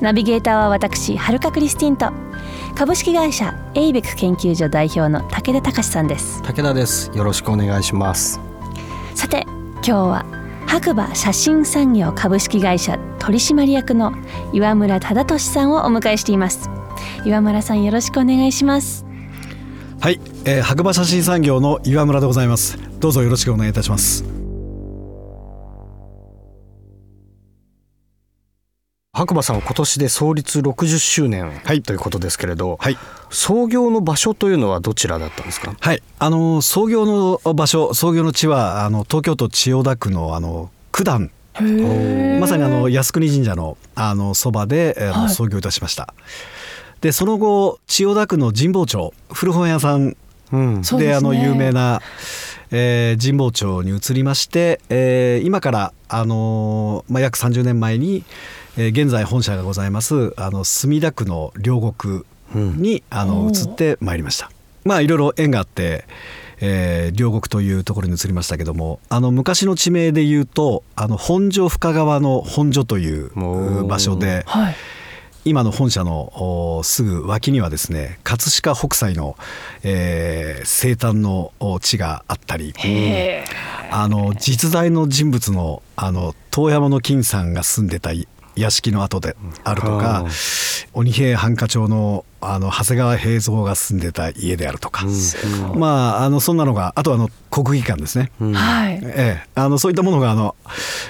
ナビゲーターは私はるかクリスティンと株式会社エイベック研究所代表の武田隆さんです。武田です。よろしくお願いします。さて今日は白馬写真産業株式会社取締役の岩村忠俊さんをお迎えしています。岩村さんよろしくお願いします。はい、えー、白馬写真産業の岩村でございます。どうぞよろしくお願いいたします白馬さんは今年で創立60周年、はい。ということですけれど、はい。創業の場所というのはどちらだったんですか？はい。あの創業の場所創業の地はあの東京都千代田区のあの九段。まさにあの靖国神社のあのそばで、えーはい。創業いたしました。でその後千代田区の神保町古本屋さん。ですね。であの有名な、えー神保町に移りまして、えー今から、あのーまあ、約30年前に、えー現在本社がございますあの墨田区の両国に、あの移ってまいりました。まあいろいろ縁があってえー両国というところに移りましたけどもあの昔の地名で言うとあの本所深川の本所という場所ではい。今の本社のおすぐ脇にはですね葛飾北斎の、えー生誕のお地があったりへあの実在の人物のあの遠山の金さんが住んでた屋敷の跡であるとかうん。鬼平犯科帳のあの長谷川平蔵が住んでた家であるとか、まああのそんなのがあとあの国技館ですね。うん。はい。ええ、あのそういったものがあの、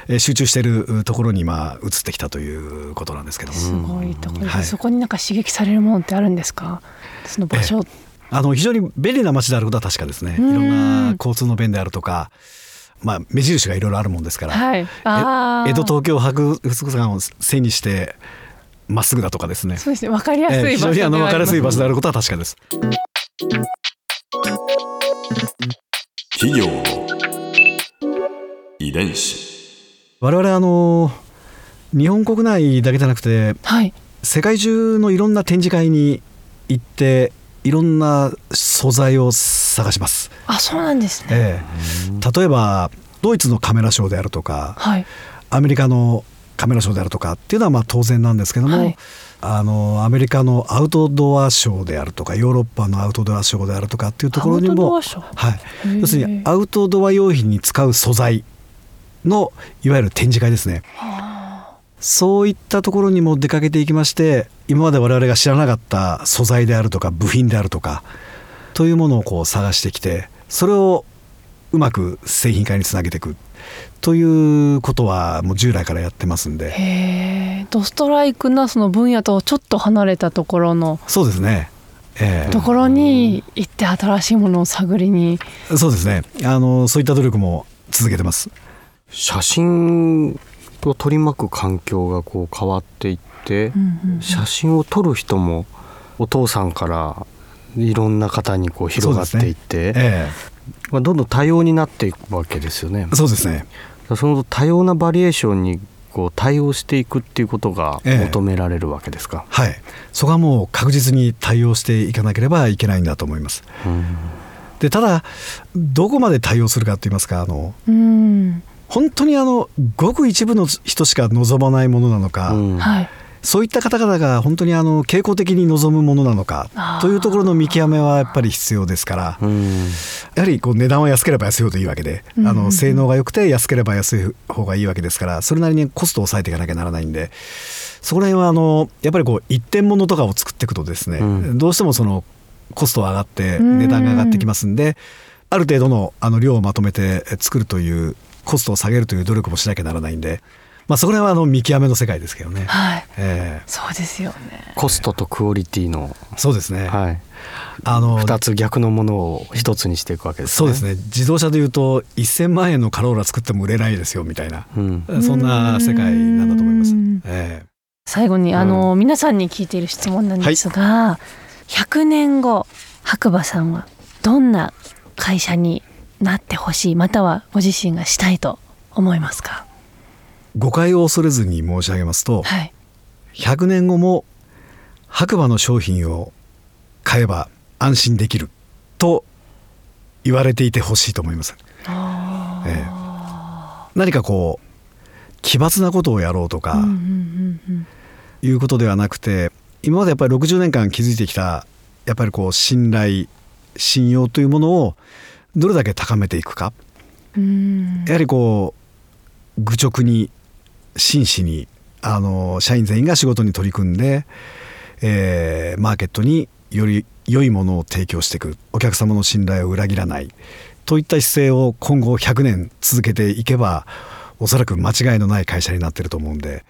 えー集中しているところにまあ移ってきたということなんですけども、すごいところです、はい。そこになんか刺激されるものってあるんですか？その場所、あの非常に便利な街であることは確かですね。いろんな交通の便であるとか、まあ、目印がいろいろあるもんですから、はい。江戸東京博物館を背にしてまっすぐだとかですね。そうですね。分かりやすい非常にあの分かりやすい場所であるることは確かです。企業の遺伝子。我々あの日本国内だけじゃなくてはい。世界中のいろんな展示会に行っていろんな素材を探します。あそうなんですね。ええ、例えばドイツのカメラショーであるとかはい。アメリカのカメラショーであるとかっていうのはまあ当然なんですけども、はい。あのアメリカのアウトドアショーであるとかヨーロッパのアウトドアショーであるとかっていうところにもはい、要するにアウトドア用品に使う素材のいわゆる展示会ですね。そういったところにも出かけていきまして今まで我々が知らなかった素材であるとか部品であるとかというものをこう探してきてそれをうまく製品化につなげていく。ということはもう従来からやってますんで。へえドストライクなその分野とちょっと離れたところのそうですね。ええ。ところに行って新しいものを探りに。そうですね。あのそういった努力も続けてます。写真を取り巻く環境がこう変わっていって、写真を撮る人もお父さんからいろんな方にこう広がっていって、えまあ、どんどん多様になっていくわけですよねえ。そうですね。その多様なバリエーションにこう対応していくっていうことがええ求められるわけですか？はい。そこはもう確実に対応していかなければいけないんだと思います。うんでただどこまで対応するかといいますか？あのうん本当にあのごく一部の人しか望まないものなのか、うんはいそういった方々が本当にあの傾向的に望むものなのかというところの見極めはやっぱり必要ですからうん。やはりこう値段は安ければ安いほどいいわけで、あの性能が良くて安ければ安い方がいいわけですからそれなりにコストを抑えていかなきゃならないんでそこら辺はあのやっぱりこう一点物とかを作っていくとですね、うん。どうしてもそのコストは上がってうん。値段が上がってきますんである程度のあの量をまとめて作るというコストを下げるという努力もしなきゃならないんで、まあ、そこら辺はあの見極めの世界ですけどね。はい。えそうですよね。コストとクオリティの、えそうですね、はい、あの2つ逆のものを一つにしていくわけですね。そうですね。自動車でいうと1000万円のカローラ作っても売れないですよみたいなうん。そんな世界なんだと思います。うん。ええ。最後にあの、皆さんに聞いている質問なんですが、100年後白馬さんはどんな会社になってほしいまたはご自身がしたいと思いますか？誤解を恐れずに申し上げますと、はい。100年後も白馬の商品を買えば安心できると言われていてほしいと思います、ええ。何かこう奇抜なことをやろうとか、うんうんうんうん。いうことではなくて今までやっぱり60年間築いてきたやっぱりこう信頼信用というものをどれだけ高めていくか。うん。やはりこう愚直に真摯にあの社員全員が仕事に取り組んで、えーマーケットにより良いものを提供していくお客様の信頼を裏切らない。といった姿勢を今後100年続けていけばおそらく間違いのない会社になってると思うんで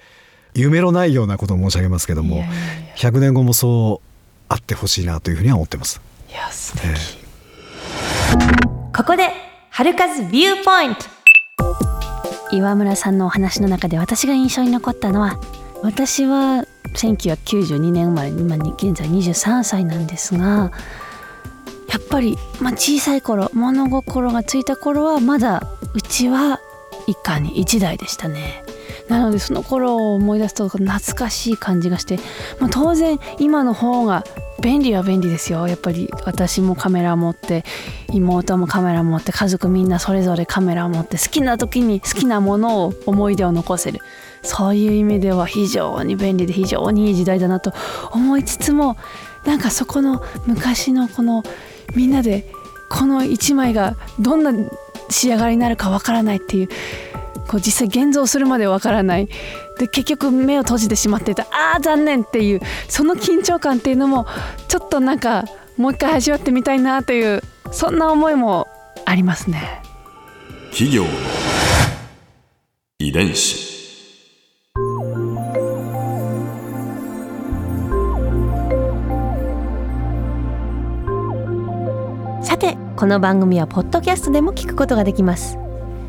夢のないようなことを申し上げますけどもいやいやいや。100年後もそうあってほしいなというふうには思ってます。いや素え敵、えここで春風ビューポイント岩村さんのお話の中で私が印象に残ったのは私は1992年生まれ今に現在23歳なんですがやっぱり、まあ、小さい頃物心がついた頃はまだうちは一家に一台でしたね。なのでその頃を思い出すと懐かしい感じがして、まあ、当然今の方が便利は便利ですよ。やっぱり私もカメラ持って妹もカメラ持って家族みんなそれぞれカメラ持って好きな時に好きなものを思い出を残せる。そういう意味では非常に便利で非常にいい時代だなと思いつつもなんかそこの昔のこのみんなでこの1枚がどんな仕上がりになるかわからないっていうこう実際現像するまでわからない。で結局目を閉じてしまってたあー残念っていうその緊張感っていうのもちょっとなんかもう一回味わってみたいなというそんな思いもありますね。企業の遺伝子。さてこの番組はポッドキャストでも聞くことができます